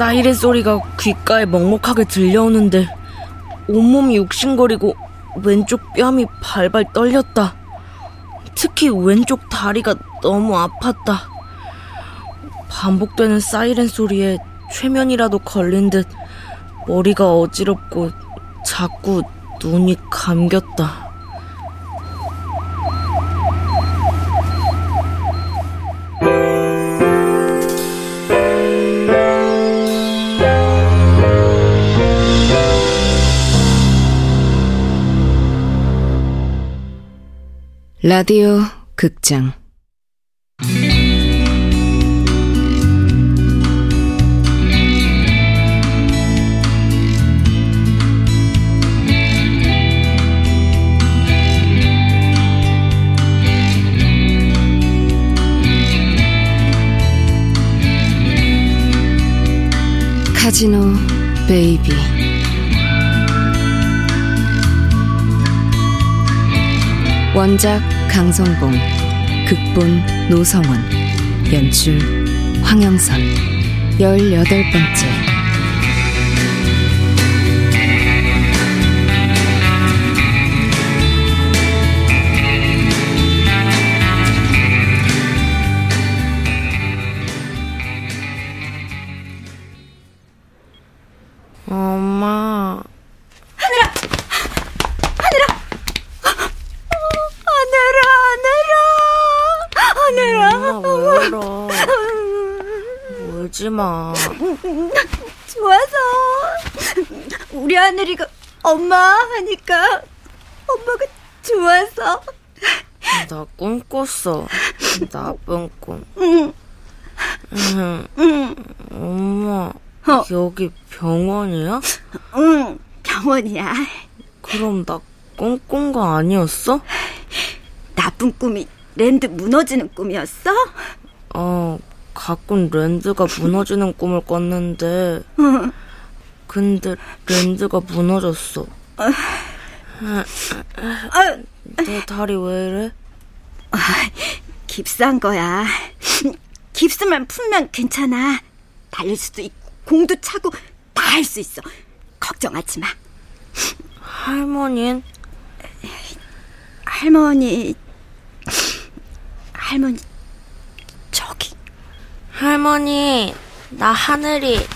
사이렌 소리가 귓가에 먹먹하게 들려오는데 온몸이 욕심거리고 왼쪽 뺨이 발발 떨렸다. 특히 왼쪽 다리가 너무 아팠다. 반복되는 사이렌 소리에 최면이라도 걸린 듯 머리가 어지럽고 자꾸 눈이 감겼다. 라디오 극장. 카지노 베이비 원작 강성봉 극본 노성원 연출 황영선. 열여덟 번째 우리 하늘이가 엄마 하니까 엄마가 좋아서 나 꿈 꿨어. 나쁜 꿈. 응, 응. 응, 엄마, 어. 여기 병원이야? 응, 병원이야. 그럼 나 꿈꾼 거 아니었어? 나쁜 꿈이 랜드 무너지는 꿈이었어? 어, 가끔 랜드가 무너지는 꿈을 꿨는데, 응, 근데 랜드가 무너졌어. 아유, 내 다리 왜 이래? 깁스한 거야. 깁스만 풀면 괜찮아. 달릴 수도 있고 공도 차고 다 할 수 있어. 걱정하지 마. 할머닌? 할머니, 할머니 저기 할머니, 나 하늘이.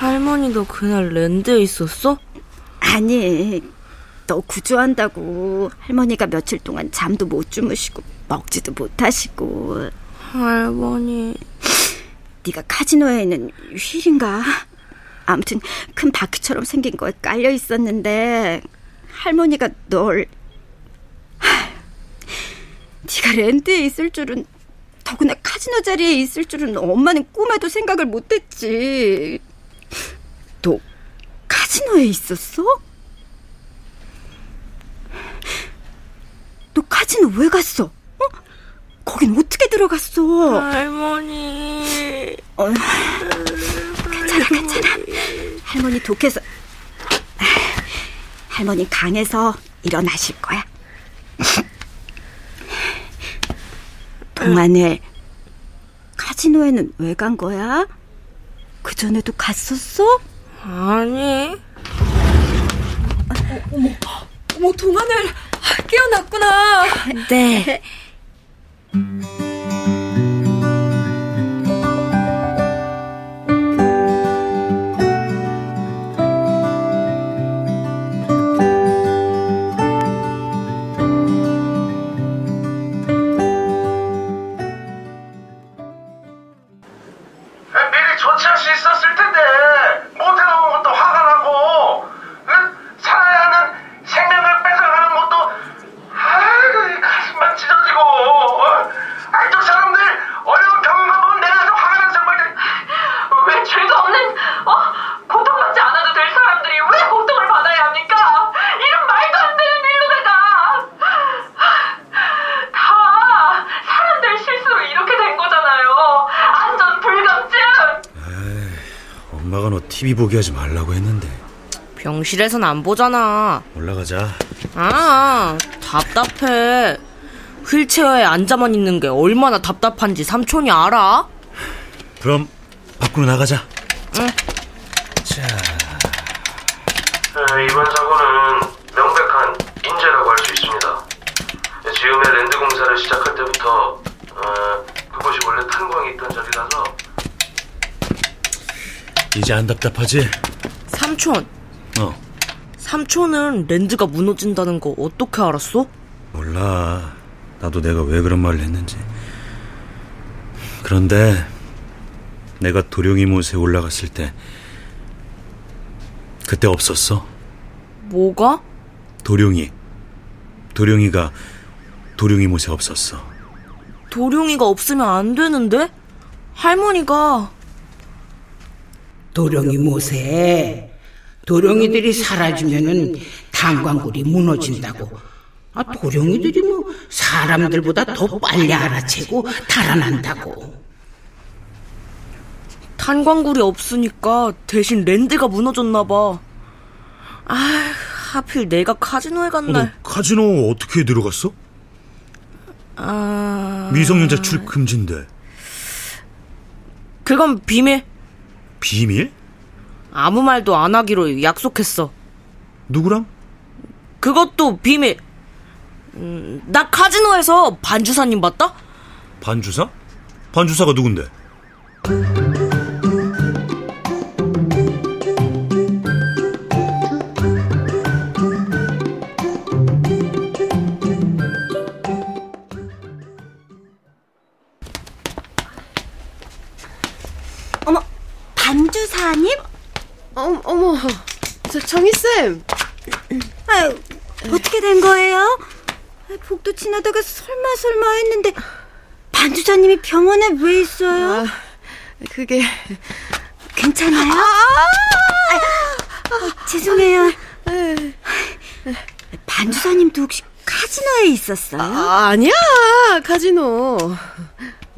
할머니도 그날 랜드에 있었어? 아니, 너 구조한다고 할머니가 며칠 동안 잠도 못 주무시고 먹지도 못하시고 할머니, 네가 카지노에 있는 휠인가? 아무튼 큰 바퀴처럼 생긴 거에 깔려 있었는데 할머니가 널 하, 네가 랜드에 있을 줄은 더구나 카지노 자리에 있을 줄은 엄마는 꿈에도 생각을 못했지. 너 카지노에 있었어? 너 카지노 왜 갔어? 어? 거긴 어떻게 들어갔어? 할머니. 어, 괜찮아, 괜찮아. 할머니 독해서. 할머니 강해서 일어나실 거야. 동안에 카지노에는 왜 간 거야? 그 전에도 갔었어? 아니, 어머 동안을 깨어났구나. 네. TV 보게 하지 말라고 했는데 병실에선 안 보잖아. 올라가자 아, 답답해. 휠체어에 앉아만 있는 게 얼마나 답답한지 삼촌이 알아? 그럼 밖으로 나가자. 네, 이번 사고는 명백한 인재라고 할 수 있습니다. 지금의 랜드 공사를 시작할 때부터 어, 그곳이 원래 탄광이 있던 자리라서 이제 안 답답하지? 삼촌, 어, 삼촌은 랜드가 무너진다는 거 어떻게 알았어? 몰라. 나도 내가 왜 그런 말을 했는지. 그런데 내가 도룡이 못에 올라갔을 때 그때 없었어. 뭐가? 도룡이. 도룡이가 도룡이 못에 없었어. 도룡이가 없으면 안 되는데? 할머니가 도령이 못해. 도령이들이 사라지면은 탄광굴이 무너진다고. 아, 도령이들이 뭐 사람들보다 더 빨리 알아채고 달아난다고. 탄광굴이 없으니까 대신 랜드가 무너졌나 봐. 아, 하필 내가 카지노에 간너 날. 카지노 어떻게 들어갔어? 아, 미성년자 출입 금지인데. 그건 비밀. 비밀? 아무 말도 안 하기로 약속했어. 누구랑? 그것도 비밀. 음, 나 카지노에서 반주사님 봤다? 반주사? 반주사가 누군데? 반주사님? 어, 어머, 저 정희쌤. 아유, 어떻게 된 거예요? 아, 복도 지나다가 설마 설마 했는데 반주사님이 병원에 왜 있어요? 아, 그게 괜찮아요? 아, 죄송해요. 반주사님도 혹시 카지노에 있었어요? 아, 아니야 카지노.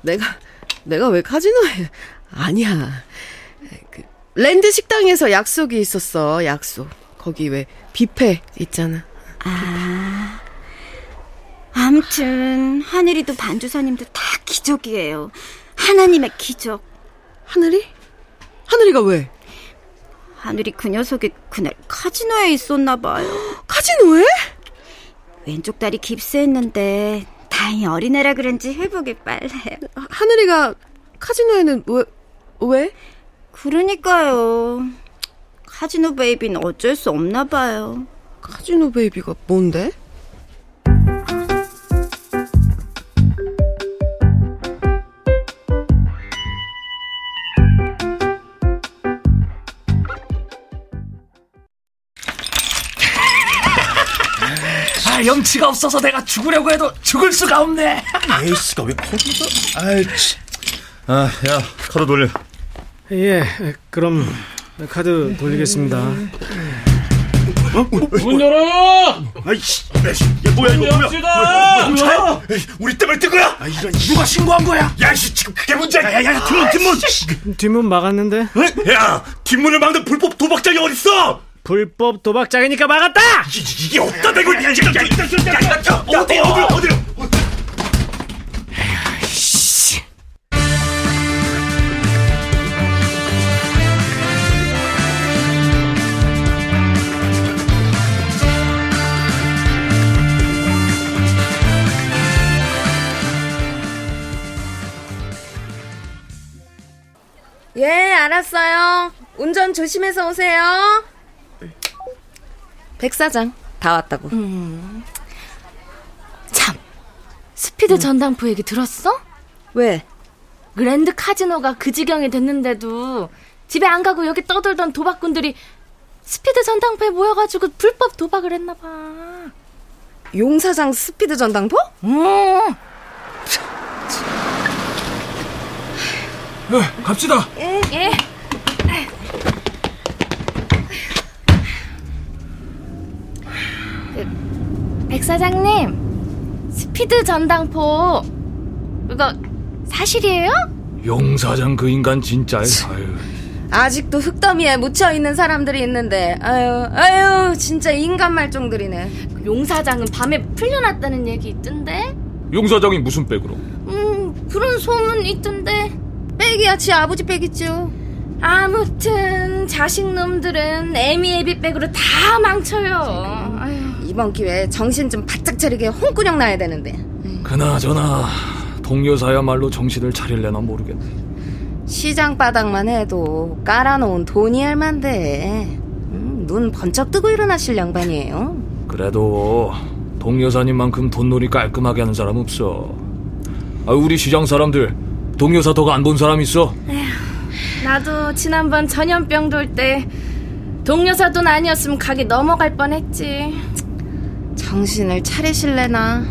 내가 내가 왜 카지노에 아니야. 그 랜드 식당에서 약속이 있었어. 약속. 거기 왜 뷔페 있잖아. 아무튼 하늘이도 반주사님도 다 기적이에요. 하나님의 기적. 하늘이? 하늘이가 왜? 하늘이 그 녀석이 그날 카지노에 있었나 봐요. 카지노에? 왼쪽 다리 깁스했는데 다행히 어린애라 그런지 회복이 빨라요. 하- 하늘이가 카지노에는 왜 왜? 그러니까요. 카지노 베이비는 어쩔 수 없나 봐요. 카지노 베이비가 뭔데? 아, 염치가 없어서 내가 죽으려고 해도 죽을 수가 없네. 에이스가 왜 거기서? 아이, 치. 아, 야, 카드 돌려. 예, 그럼 카드 돌리겠습니다. 문 열어! 아이씨, 야, 뭐야 이거 뭐야? 뭐야, 뭐야? 우리 때문에 뜬 거야? 아, 이런 누가 신고한 거야? 야, 씨, 지금 그게 문제야. 야, 야, 야, 뒷문, 뒷문. 뒷문 막았는데 에? 야, 뒷문을 막는 불법 도박장이 어딨어? 불법 도박장이니까 막았다. 이, 이게 없다 대고. 야, 야, 야, 야, 야, 야, 어디, 어디로, 어디로? 운전 조심해서 오세요. 백 사장 다 왔다고. 참, 스피드 전당포 얘기 들었어? 왜? 그랜드 카지노가 그 지경이 됐는데도 집에 안 가고 여기 떠돌던 도박꾼들이 스피드 전당포에 모여가지고 불법 도박을 했나 봐. 용사장 스피드 전당포? 응. 갑시다. 예. 그, 백 사장님, 스피드 전당포 그거 사실이에요? 용 사장 그 인간 진짜. 아유. 아직도 흙더미에 묻혀 있는 사람들이 있는데 아유 아유 진짜 인간 말종들이네. 그용 사장은 밤에 풀려났다는 얘기 있던데? 용 사장이 무슨 백으로? 음, 그런 소문 있던데. 백이야 지 아버지 백이죠. 아무튼 자식 놈들은 애미애비 백으로 다 망쳐요. 이번 기회에 정신 좀 바짝 차리게 홍구령 나야 되는데. 그나저나 동료사야말로 정신을 차릴래나 모르겠네. 시장 바닥만 해도 깔아놓은 돈이 얼만데 음, 눈 번쩍 뜨고 일어나실 양반이에요. 그래도 동여사님만큼 돈놀이 깔끔하게 하는 사람 없어. 아, 우리 시장 사람들 동여사 덕 안 본 사람 있어? 나도 지난번 전염병 돌 때 동료사 돈 아니었으면 가게 넘어갈 뻔했지. 정신을 차리실래나?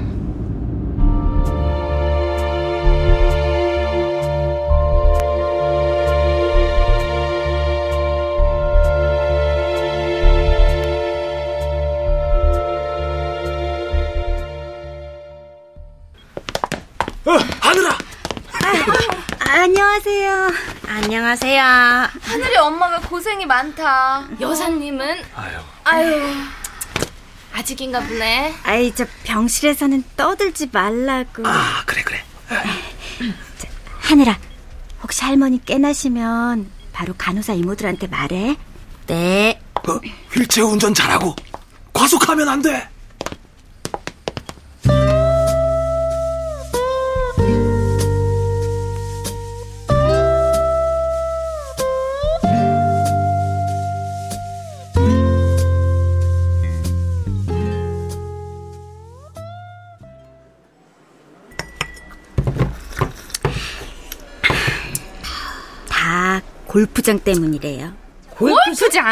어, 하늘아! 안녕하세요. 안녕하세요. 하늘이 엄마가 고생이 많다. 여사님은 아유. 아유 아직인가 보네. 아이, 저 병실에서는 떠들지 말라고. 아, 그래, 그래. 하늘아, 혹시 할머니 깨나시면 바로 간호사 이모들한테 말해. 네. 어, 휠체어 운전 잘하고 과속하면 안 돼. 골프장 때문이래요. 골프장?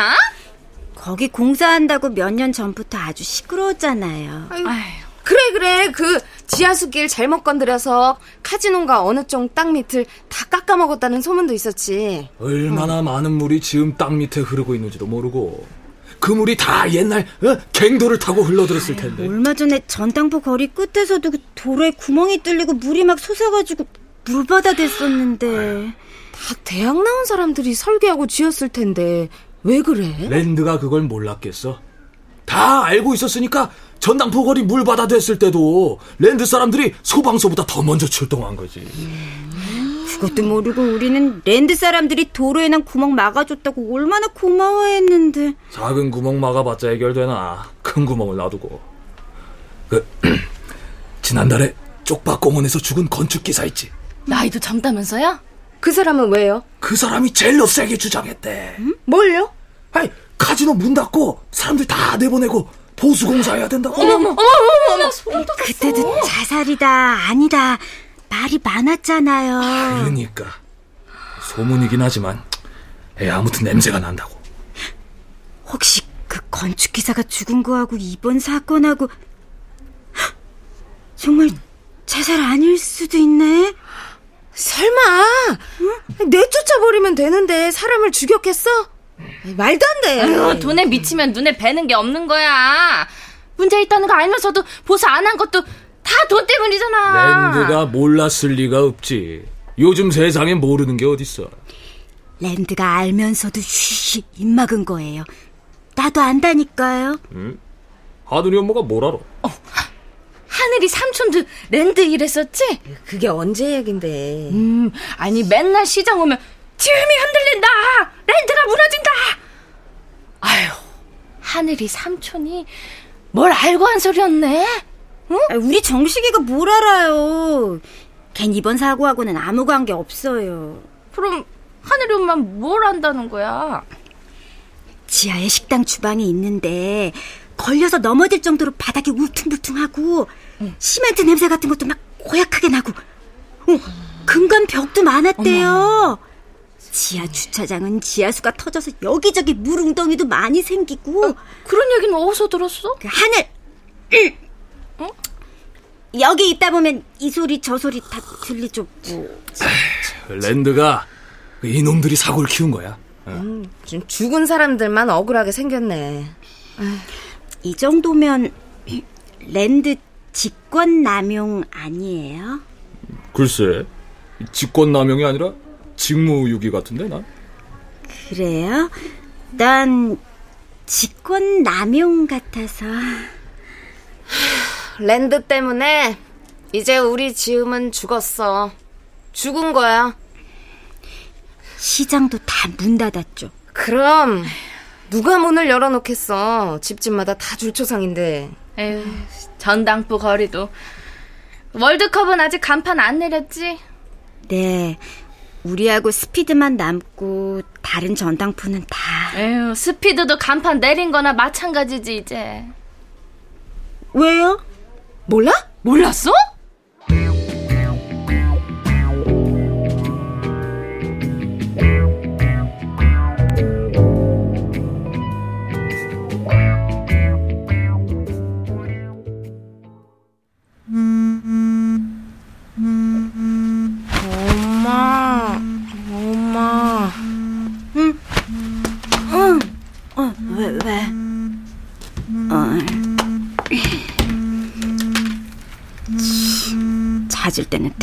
거기 공사한다고 몇 년 전부터 아주 시끄러웠잖아요. 아유, 그래 그래 그 지하수길 잘못 건드려서 카지노가 어느 쪽 땅 밑을 다 깎아먹었다는 소문도 있었지. 얼마나 많은 물이 지금 땅 밑에 흐르고 있는지도 모르고 그 물이 다 옛날 어? 갱도를 타고 흘러들었을 텐데. 얼마 전에 전당포 거리 끝에서도 그 도로에 구멍이 뚫리고 물이 막 솟아가지고 물바다 됐었는데. 다 대학 나온 사람들이 설계하고 지었을 텐데 왜 그래? 랜드가 그걸 몰랐겠어. 다 알고 있었으니까 전당포 거리 물바다 됐을 때도 랜드 사람들이 소방서보다 더 먼저 출동한 거지. 그것도 모르고 우리는 랜드 사람들이 도로에 난 구멍 막아줬다고 얼마나 고마워했는데. 작은 구멍 막아봤자 해결되나 큰 구멍을 놔두고. 그 지난달에 쪽박 공원에서 죽은 건축 기사 있지. 나이도 젊다면서요? 그 사람은 왜요? 그 사람이 제일로 세게 주장했대. 뭘요? 아니 카지노 문 닫고 사람들 다 내보내고 보수 공사해야 된다고. 어머머, 어머머, 어머, 소름 돋았어. 그때도 자살이다 아니다 말이 많았잖아요. 그러니까 소문이긴 하지만 에 아무튼 냄새가 난다고. 혹시 그 건축 기사가 죽은 거하고 이번 사건하고 헉, 정말 자살 아닐 수도 있네. 설마 내쫓아버리면 되는데 사람을 죽였겠어? 말도 안 돼. 아유, 돈에 미치면 눈에 뵈는 게 없는 거야. 문제 있다는 거 알면서도 보수 안 한 것도 다 돈 때문이잖아. 랜드가 몰랐을 리가 없지. 요즘 세상에 모르는 게 어딨어. 랜드가 알면서도 쉬쉬 입 막은 거예요. 나도 안다니까요. 응? 하늘이 엄마가 뭘 알아? 하늘이 삼촌도 랜드 일했었지? 그게 언제 얘긴데? 음, 아니 맨날 시장 오면 지음이 흔들린다. 랜드가 무너진다. 아유, 하늘이 삼촌이 뭘 알고 한 소리였네. 아, 우리 정식이가 뭘 알아요. 걘 이번 사고하고는 아무 관계 없어요. 그럼 하늘이 엄마 뭘 안다는 거야? 지하에 식당 주방이 있는데 걸려서 넘어질 정도로 바닥이 울퉁불퉁하고 시멘트 냄새 같은 것도 막 고약하게 나고 어, 금간 벽도 많았대요. 지하 주차장은 지하수가 터져서 여기저기 물 웅덩이도 많이 생기고 그런 얘기는 어디서 들었어? 그 하늘 어? 여기 있다 보면 이 소리 저 소리 다 들리죠. 뭐. 랜드가 이놈들이 사고를 키운 거야. 음, 좀 죽은 사람들만 억울하게 생겼네. 이 정도면 랜드 직권 남용 아니에요? 글쎄, 직권 남용이 아니라 직무유기 같은데 난. 그래요? 난 직권 남용 같아서 랜드 때문에 이제 우리 지음은 죽었어. 죽은 거야. 시장도 다 문 닫았죠. 그럼 누가 문을 열어놓겠어. 집집마다 다 줄초상인데. 에휴, 전당포 거리도 월드컵은 아직 간판 안 내렸지? 네. 우리하고 스피드만 남고 다른 전당포는 다. 에휴, 스피드도 간판 내린 거나 마찬가지지 이제. 왜요? 몰라? 몰랐어?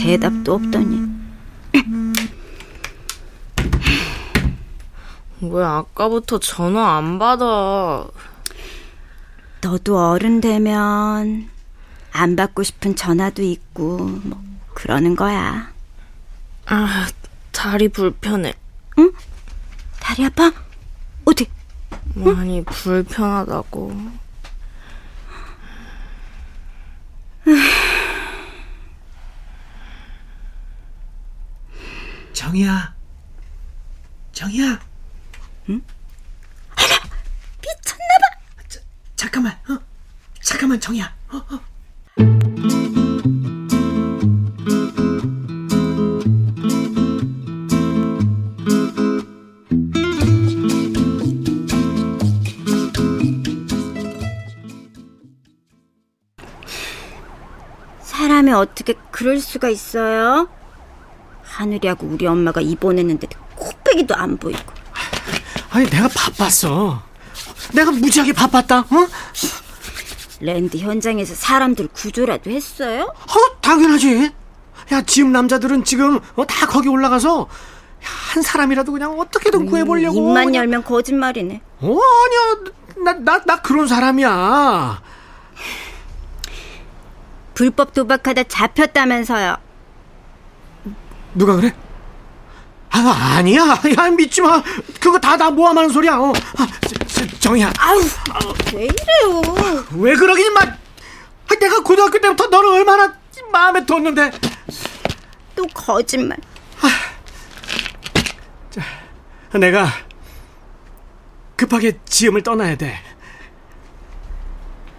대답도 없더니. 왜 아까부터 전화 안 받아? 너도 어른 되면 안 받고 싶은 전화도 있고 뭐 그러는 거야. 아, 다리 불편해. 응? 다리 아파? 어디? 많이 불편하다고. 정이야. 정이야. 응? 하나 미쳤나봐. 자, 잠깐만. 어? 잠깐만 정이야. 어, 어. 사람이 어떻게 그럴 수가 있어요? 하늘이하고 우리 엄마가 입원했는데 코빼기도 안 보이고. 아니 내가 바빴어. 내가 무지하게 바빴다. 어? 랜드 현장에서 사람들 구조라도 했어요? 어, 당연하지. 야, 지금 남자들은 지금 어, 다 거기 올라가서 야, 한 사람이라도 그냥 어떻게든 구해보려고. 입만 그냥- 열면 거짓말이네. 어, 아니야. 나, 나, 나 그런 사람이야. 불법 도박하다 잡혔다면서요. 누가 그래? 아, 아니야. 야, 믿지 마. 그거 다 나 모함하는 소리야. 어. 아, 저, 저, 정이야. 아우, 왜 이래요? 왜 그러긴 마. 아, 내가 고등학교 때부터 너를 얼마나 마음에 뒀는데. 또 거짓말. 내가 급하게 지음을 떠나야 돼.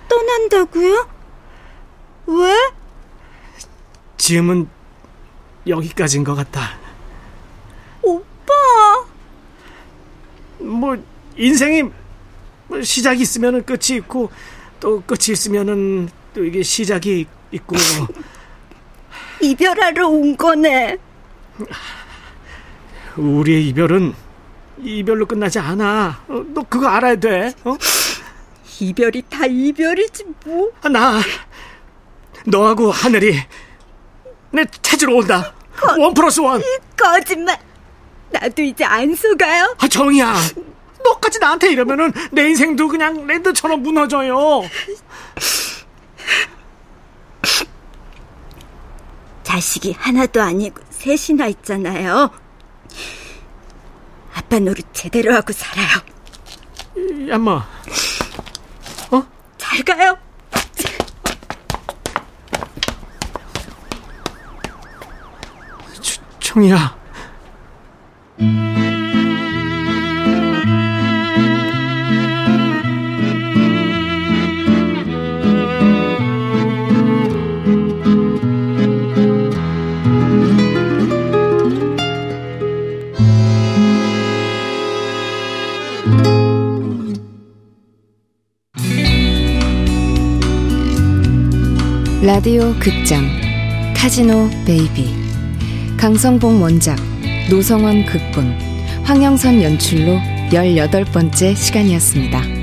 떠난다고요? 왜? 지음은 여기까지인 것 같다. 오빠. 뭐 인생이 뭐 시작이 있으면은 끝이 있고 또 끝이 있으면은 또 이게 시작이 있고 이별하러 온 거네. 우리의 이별은 이별로 끝나지 않아. 어, 너 그거 알아야 돼. 어? 이별이 다 이별이지 뭐. 아, 나 너하고 하늘이 내 찾으러 온다. 원 플러스 원. 거짓말. 나도 이제 안 속아요. 아 정이야. 너까지 나한테 이러면은 내 인생도 그냥 랜드처럼 무너져요. 자식이 하나도 아니고 셋이나 있잖아요. 아빠 노릇 제대로 하고 살아요. 야마. 잘 가요. 정이야. 라디오 극장 카지노 베이비 강성봉 원작 노성원 극본 황영선 연출로 18번째 시간이었습니다.